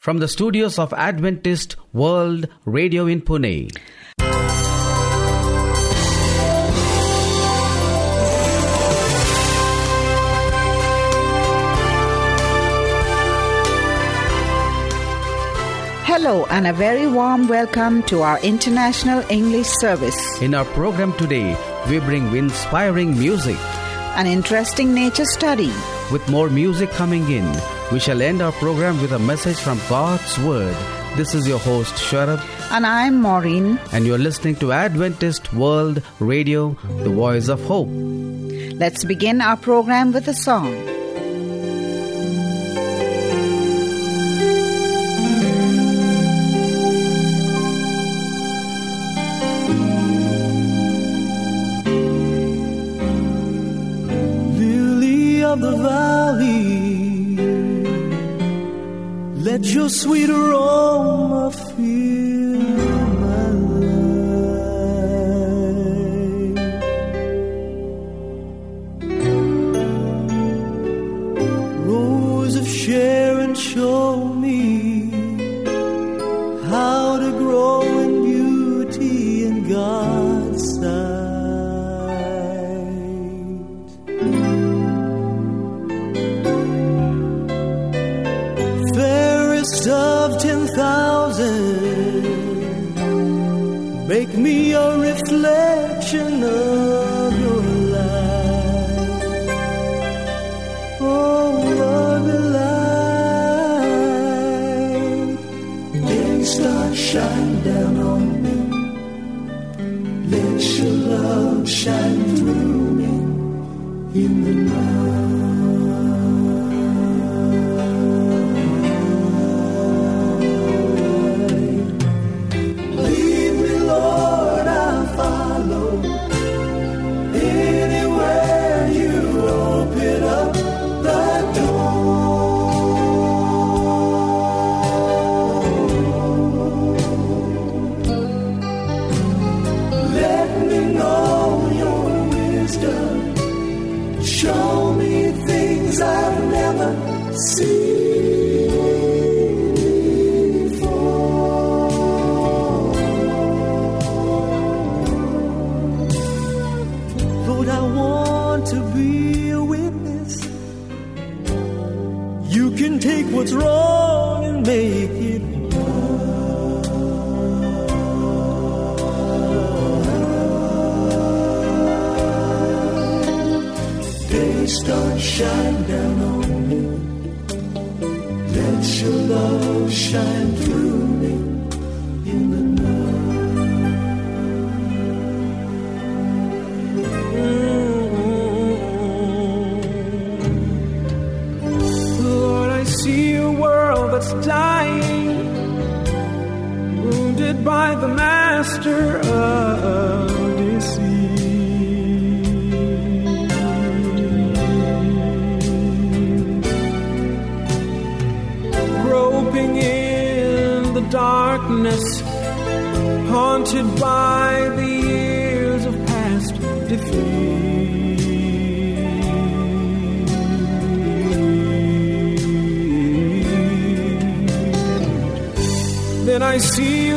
From the studios of Adventist World Radio in Pune. Hello and a very warm welcome to our International English Service. In our program today, we bring inspiring music. An interesting nature study. With more music coming in, we shall end our program with a message from God's Word. This is your host, Sharad, And I'm Maureen. and you're listening to Adventist World Radio, the voice of hope. Let's begin our program with a song. lily of the valley, let your sweet aroma on me. Let your love shine You can take what's wrong and make it right. Day shine down on me. Let your love shine through master of deceit. Groping in the darkness, haunted by the years of past defeat. Then I see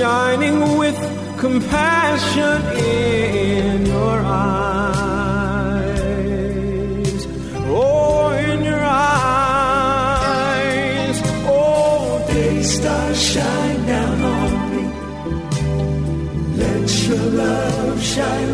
shining with compassion in your eyes. Oh, in your eyes. Oh, day star shine down on me. Let your love shine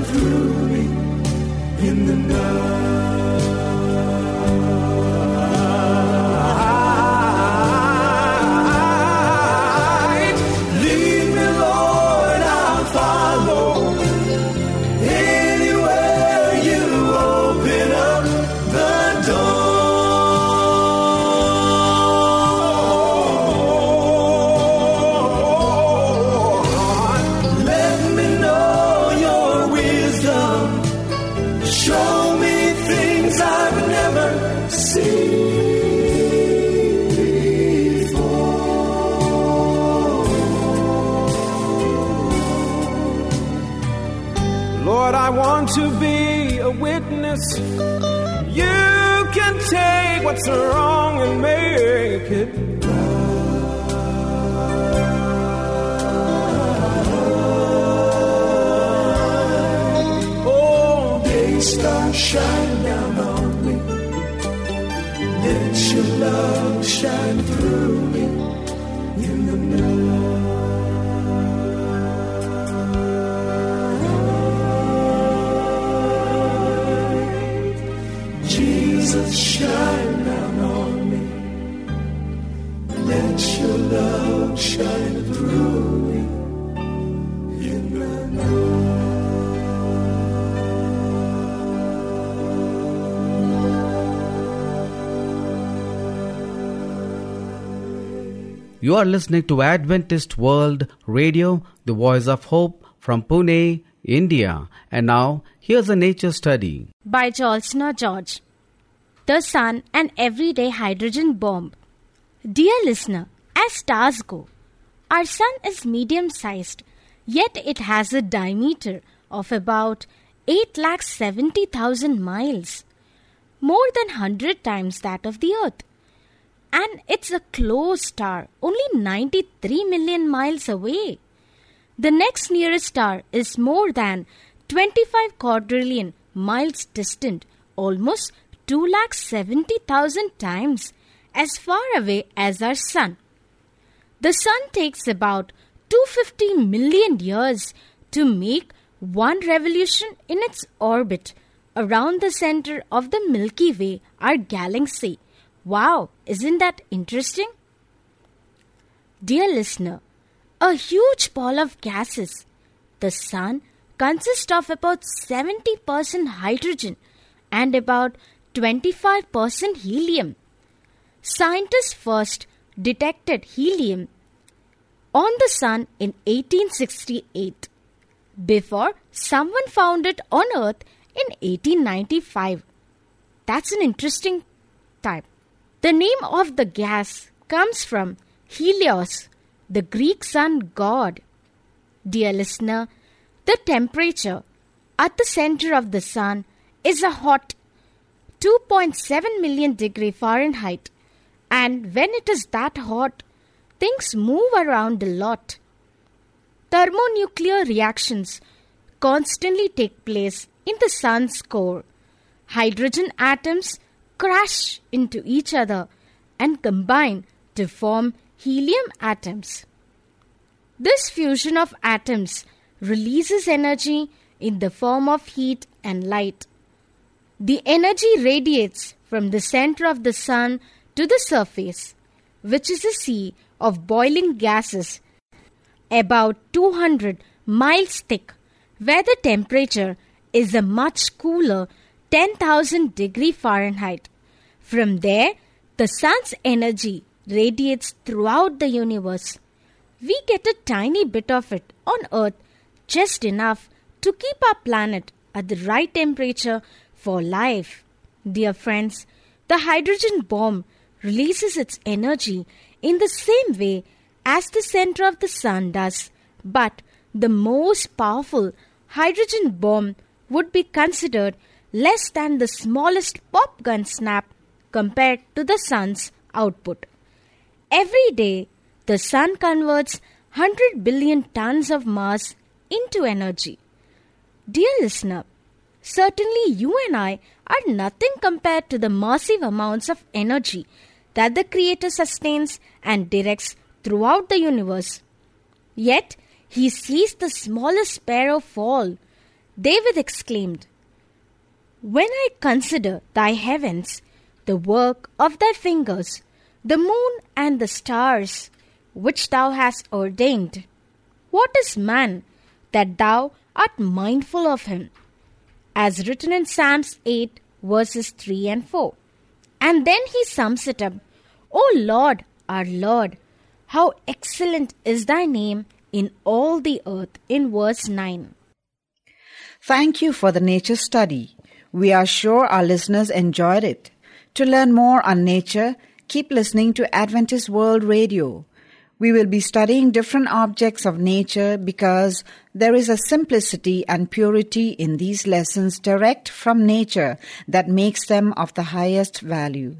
Jesus, shine down on me. Let your love shine through me in the night. You are listening to Adventist World Radio, the voice of hope from Pune, India. And now, here's a nature study. by Jolsna George. The Sun and Everyday Hydrogen Bomb. Dear listener, as stars go, our Sun is medium sized, yet it has a diameter of about 8,70,000 miles, more than 100 times that of the Earth. And it's a close star, only 93 million miles away. The next nearest star is more than 25 quadrillion miles distant, almost 2,70,000 times as far away as our Sun. The Sun takes about 250 million years to make one revolution in its orbit around the center of the Milky Way, our galaxy. Wow, isn't that interesting? Dear listener, a huge ball of gases, the Sun, consists of about 70% hydrogen and about 25% helium. Scientists first detected helium on the Sun in 1868, before someone found it on Earth in 1895. That's an interesting time. The name of the gas comes from Helios, the Greek sun god. Dear listener, the temperature at the center of the sun is a hot 2.7 million degree Fahrenheit, and when it is that hot, things move around a lot. Thermonuclear reactions constantly take place in the sun's core. Hydrogen atoms crash into each other and combine to form helium atoms. This fusion of atoms releases energy in the form of heat and light. The energy radiates from the center of the sun to the surface, which is a sea of boiling gases about 200 miles thick, where the temperature is a much cooler 10,000 degree Fahrenheit. From there, the sun's energy radiates throughout the universe. We get a tiny bit of it on Earth, just enough to keep our planet at the right temperature for life. Dear friends, the hydrogen bomb releases its energy in the same way as the center of the sun does, but the most powerful hydrogen bomb would be considered less than the smallest pop gun snap compared to the sun's output. Every day, the sun converts 100 billion tons of mass into energy. Dear listener, certainly you and I are nothing compared to the massive amounts of energy that the Creator sustains and directs throughout the universe. Yet, he sees the smallest sparrow fall. David exclaimed, When I consider thy heavens, the work of thy fingers, the moon and the stars, which thou hast ordained, what is man that thou art mindful of him? As written in Psalms 8, verses 3 and 4. And then he sums it up O Lord, our Lord, how excellent is thy name in all the earth, in verse 9. Thank you for the nature study. We are sure our listeners enjoyed it. To learn more on nature, keep listening to Adventist World Radio. We will be studying different objects of nature because there is a simplicity and purity in these lessons direct from nature that makes them of the highest value.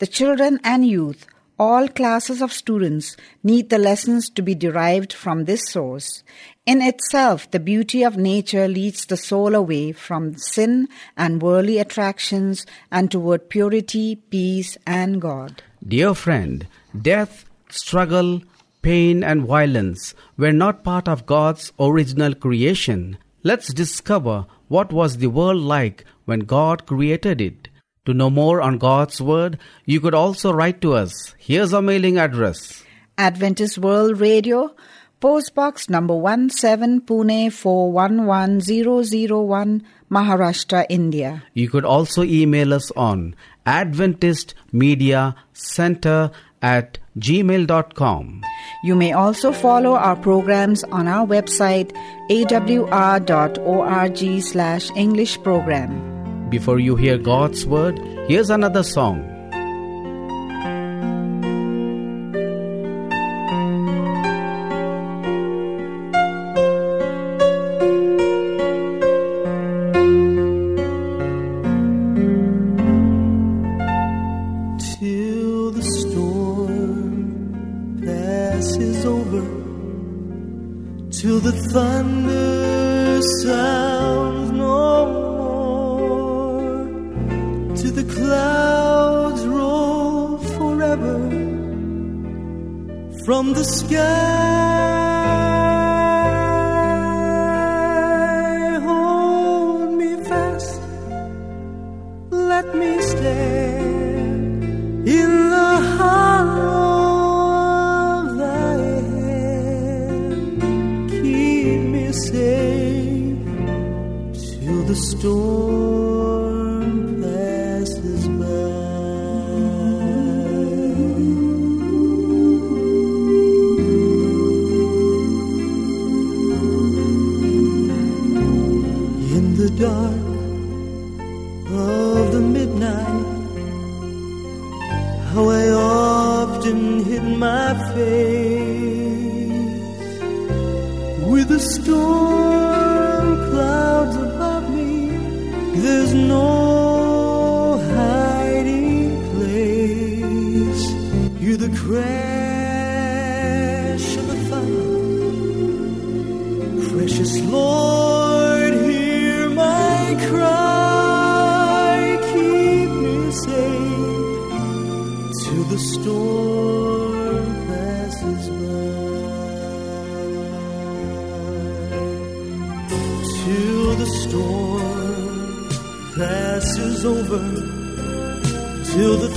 The children and youth, all classes of students, need the lessons to be derived from this source. In itself, the beauty of nature leads the soul away from sin and worldly attractions and toward purity, peace, and God. Dear friend, death, struggle, pain, and violence were not part of God's original creation. Let's discover what was the world like when God created it. To know more on God's Word, you could also write to us. Here's our mailing address. Adventist World Radio, Post Box number 17 Pune 411001, Maharashtra, India. You could also email us on Adventist Media Center at gmail.com. You may also follow our programs on our website awr.org slash English program. Before you hear God's Word, here's another song. The storm passes by. Till the storm passes over. Till the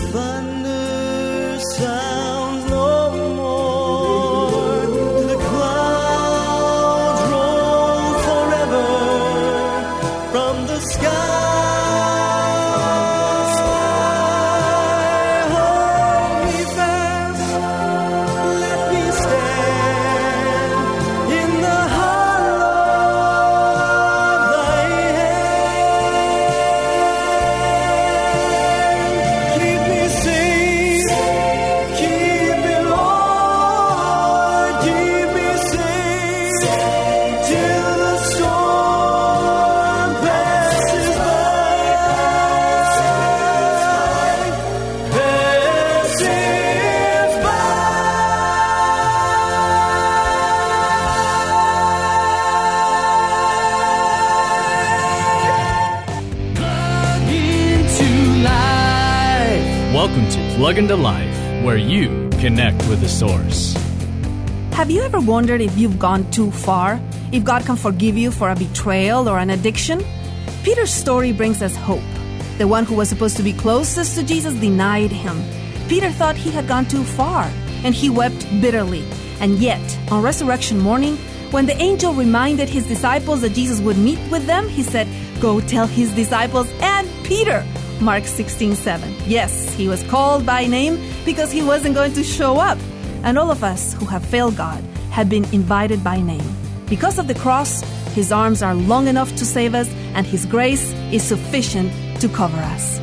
Plug into Life, where you connect with the source. Have you ever wondered if you've gone too far? If God can forgive you for a betrayal or an addiction? Peter's story brings us hope. The one who was supposed to be closest to Jesus denied him. Peter thought he had gone too far, and he wept bitterly. And yet, on resurrection morning, when the angel reminded his disciples that Jesus would meet with them, he said, Go tell his disciples and Peter. Mark 16 7. Yes, he was called by name because he wasn't going to show up. And all of us who have failed God have been invited by name. Because of the cross, his arms are long enough to save us, and his grace is sufficient to cover us.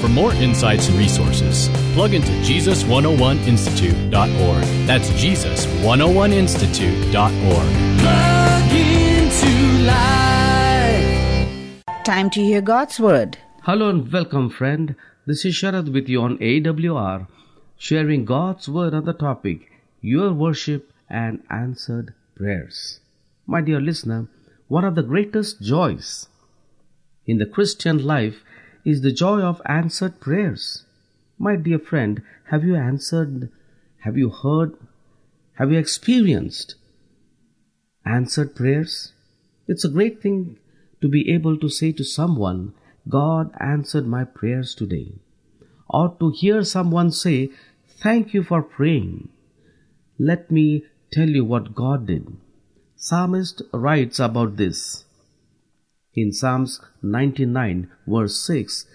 For more insights and resources, plug into Jesus101institute.org. That's Jesus101institute.org. Plug into life. Time to hear God's Word. Hello and welcome, friend. This is Sharad with you on AWR, sharing God's Word on the topic, Your Worship and Answered Prayers. My dear listener, one of the greatest joys in the Christian life is the joy of answered prayers. My dear friend, have you answered, have you heard, have you experienced answered prayers? It's a great thing to be able to say to someone, God answered my prayers today. Or to hear someone say, Thank you for praying. Let me tell you what God did. Psalmist writes about this. In Psalms 99 verse 6,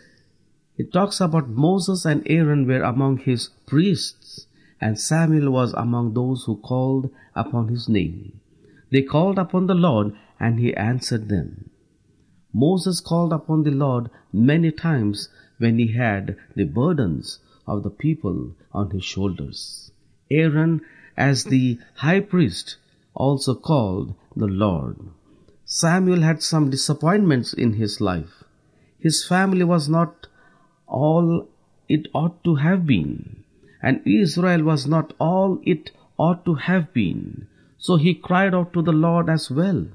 it talks about Moses and Aaron were among his priests and Samuel was among those who called upon his name. They called upon the Lord and he answered them. Moses called upon the Lord many times when he had the burdens of the people on his shoulders. Aaron, as the high priest, also called the Lord. Samuel had some disappointments in his life. His family was not all it ought to have been, and Israel was not all it ought to have been. So he cried out to the Lord as well.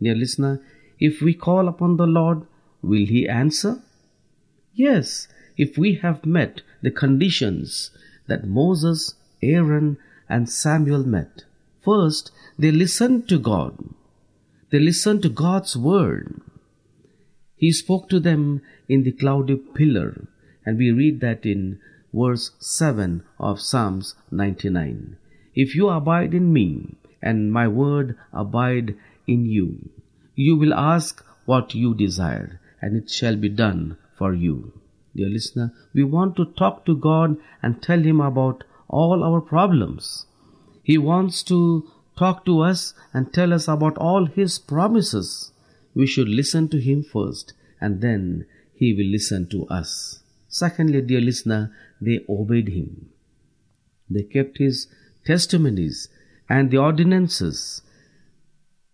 Dear listener, if we call upon the Lord, will He answer? Yes, if we have met the conditions that Moses, Aaron, and Samuel met. First, they listened to God. They listened to God's word. He spoke to them in the cloudy pillar, and we read that in verse 7 of Psalms 99. If you abide in me, and my word abide in you, you will ask what you desire, and it shall be done for you. Dear listener, we want to talk to God and tell Him about all our problems. He wants to talk to us and tell us about all His promises. We should listen to Him first, and then He will listen to us. Secondly, dear listener, they obeyed Him. They kept His testimonies and the ordinances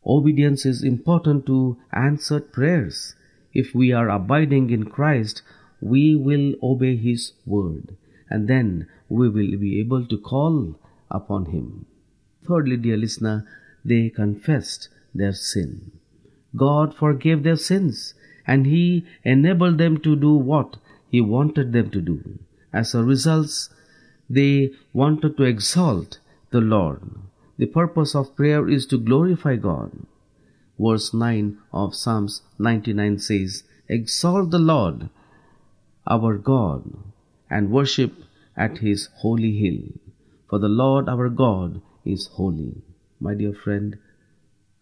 Obedience is important to answered prayers. If we are abiding in Christ, we will obey His word, and then we will be able to call upon Him. Thirdly, dear listener, they confessed their sin. God forgave their sins, and He enabled them to do what He wanted them to do. As a result, they wanted to exalt the Lord. The purpose of prayer is to glorify God. Verse 9 of Psalms 99 says, Exalt the Lord, our God, and worship at his holy hill. For the Lord our God is holy. My dear friend,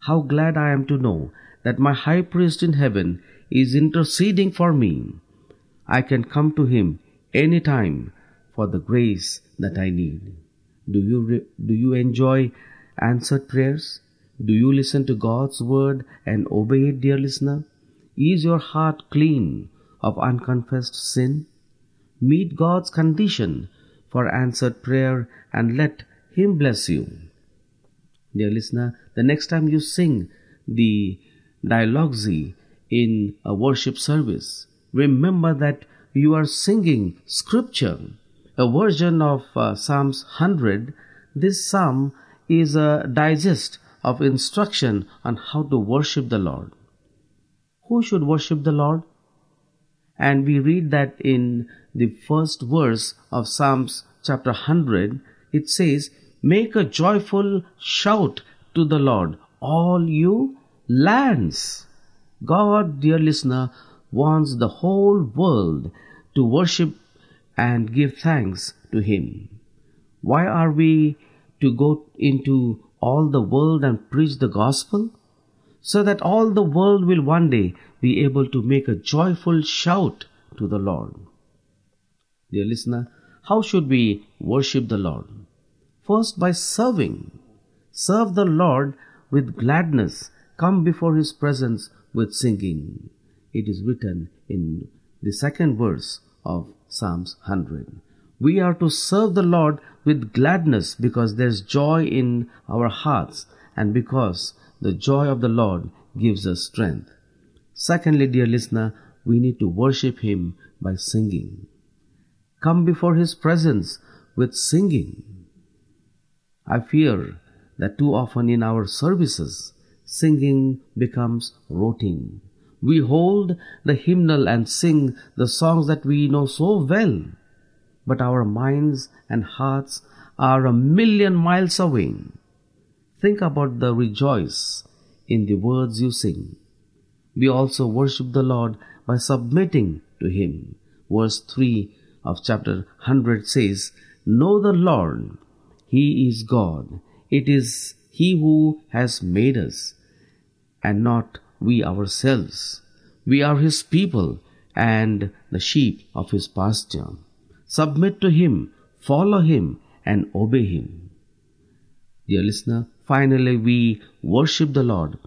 how glad I am to know that my high priest in heaven is interceding for me. I can come to him any time for the grace that I need. Do you, re- do you enjoy answered prayers? Do you listen to God's word and obey it, dear listener? Is your heart clean of unconfessed sin? Meet God's condition for answered prayer and let Him bless you. Dear listener, the next time you sing the dialogue in a worship service, remember that you are singing scripture, a version of uh, Psalms 100. This psalm is a digest of instruction on how to worship the Lord. Who should worship the Lord? And we read that in the first verse of Psalms chapter 100, it says, Make a joyful shout to the Lord, all you lands. God, dear listener, wants the whole world to worship and give thanks to Him. Why are we to go into all the world and preach the gospel? So that all the world will one day be able to make a joyful shout to the Lord. Dear listener, how should we worship the Lord? First, by serving. Serve the Lord with gladness. Come before His presence with singing. It is written in the second verse of Psalms 100. We are to serve the Lord with gladness because there's joy in our hearts and because the joy of the Lord gives us strength. Secondly, dear listener, we need to worship Him by singing. Come before His presence with singing. I fear that too often in our services, singing becomes routine. We hold the hymnal and sing the songs that we know so well, but our minds and hearts are a million miles away. Think about the rejoice in the words you sing. We also worship the Lord by submitting to Him. Verse 3 of chapter 100 says, Know the Lord, He is God. It is He who has made us, and not we ourselves. We are His people and the sheep of His pasture. Submit to Him, follow Him, and obey Him. Dear listener, finally we worship the Lord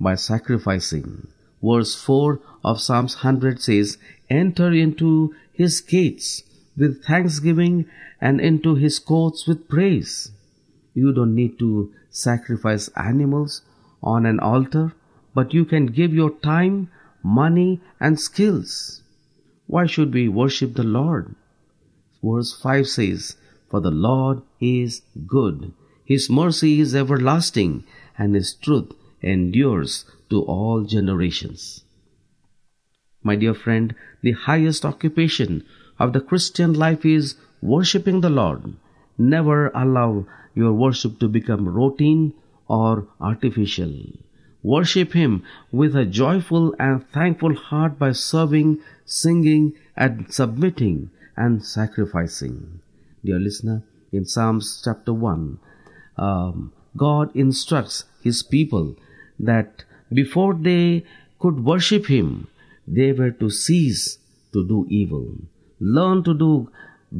by sacrificing. Verse 4 of Psalms 100 says, Enter into His gates with thanksgiving and into His courts with praise. You don't need to sacrifice animals on an altar, but you can give your time, money, and skills. Why should we worship the Lord? Verse 5 says, For the Lord is good, His mercy is everlasting, and His truth endures to all generations. My dear friend, the highest occupation of the Christian life is worshipping the Lord. Never allow your worship to become routine or artificial. Worship Him with a joyful and thankful heart by serving, singing, and submitting and sacrificing. Dear listener, in Psalms chapter 1, um, God instructs His people that before they could worship Him, they were to cease to do evil, learn to do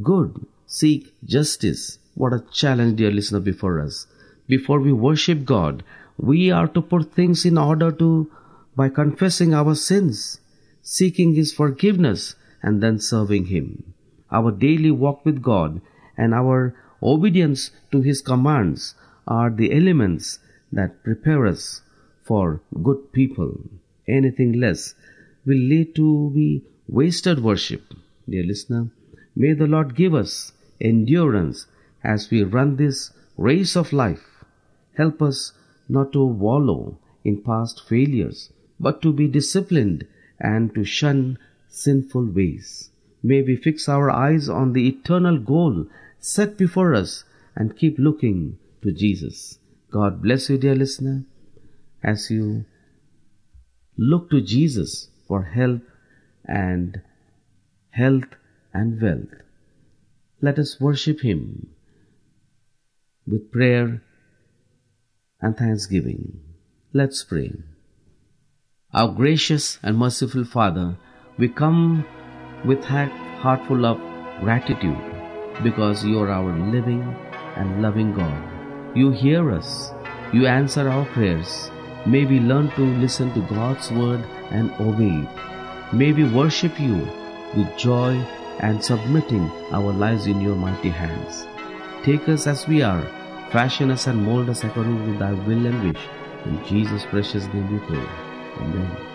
good, seek justice. What a challenge, dear listener, before us. Before we worship God, we are to put things in order to by confessing our sins, seeking His forgiveness, and then serving Him. Our daily walk with God and our obedience to His commands are the elements that prepare us for good people. Anything less will lead to be wasted worship. Dear listener, may the Lord give us endurance as we run this race of life. Help us not to wallow in past failures, but to be disciplined and to shun sinful ways. May we fix our eyes on the eternal goal set before us and keep looking to Jesus. God bless you, dear listener, as you look to Jesus for help and health and wealth. Let us worship Him with prayer and thanksgiving. Let's pray. Our gracious and merciful Father, we come with a heart full of gratitude because you are our living and loving God. You hear us, you answer our prayers. May we learn to listen to God's word and obey it. May we worship you with joy and submitting our lives in your mighty hands. Take us as we are, fashion us and mold us according to thy will and wish. In Jesus' precious name we pray. Amen.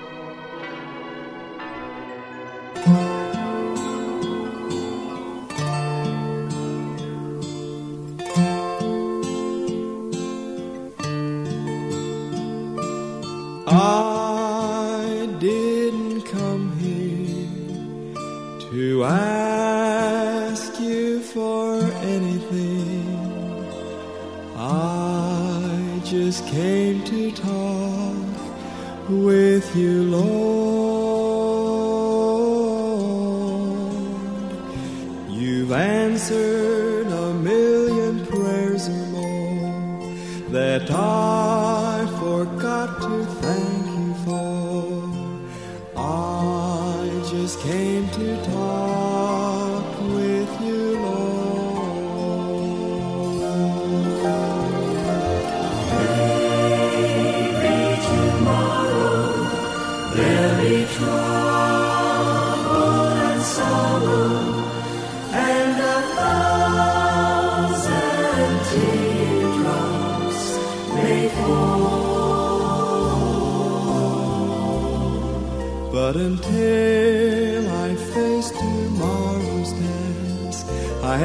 I forgot to thank you for. I just came to talk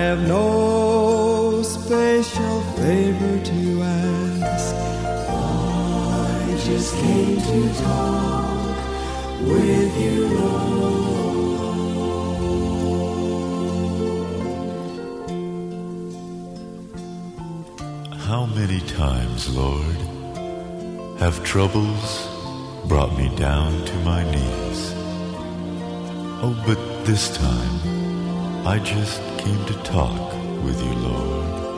have no special favor to ask. I just came to talk with you, Lord. How many times, Lord, have troubles brought me down to my knees? Oh, but this time I just came to talk with you, Lord.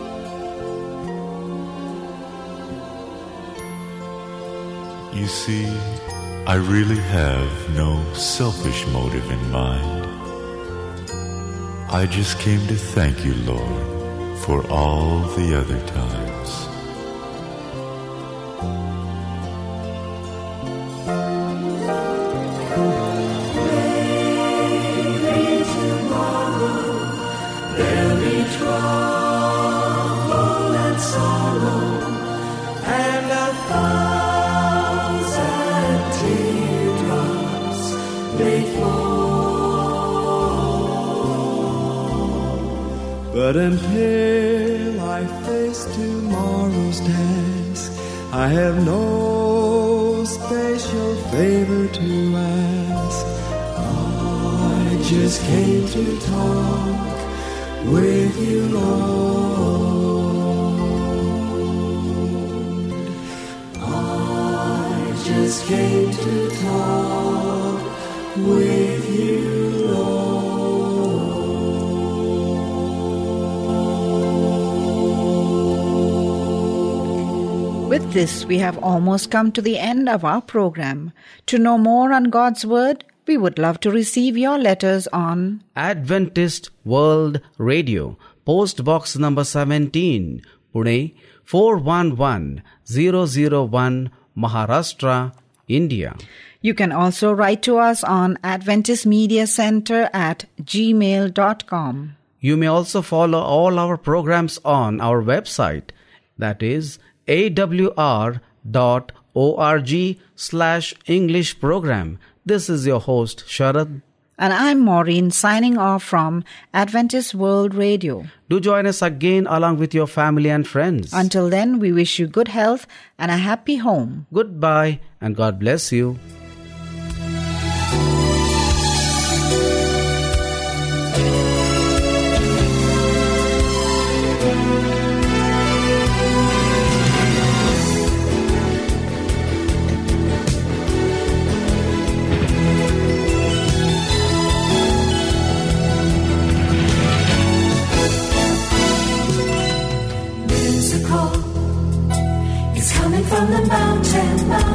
You see, I really have no selfish motive in mind. I just came to thank you, Lord, for all the other times. But until I face tomorrow's task, I have no special favor to ask. I just came to talk with you, Lord. I just came to talk with With this, we have almost come to the end of our program. To know more on God's Word, we would love to receive your letters on Adventist World Radio, Post Box number 17, Pune 411001, Maharashtra, India. You can also write to us on Adventist Media Center at gmail.com. You may also follow all our programs on our website, that is awr.org slash English program. This is your host, Sharad. And I'm Maureen signing off from Adventist World Radio. Do join us again along with your family and friends. Until then, we wish you good health and a happy home. Goodbye and God bless you. Musical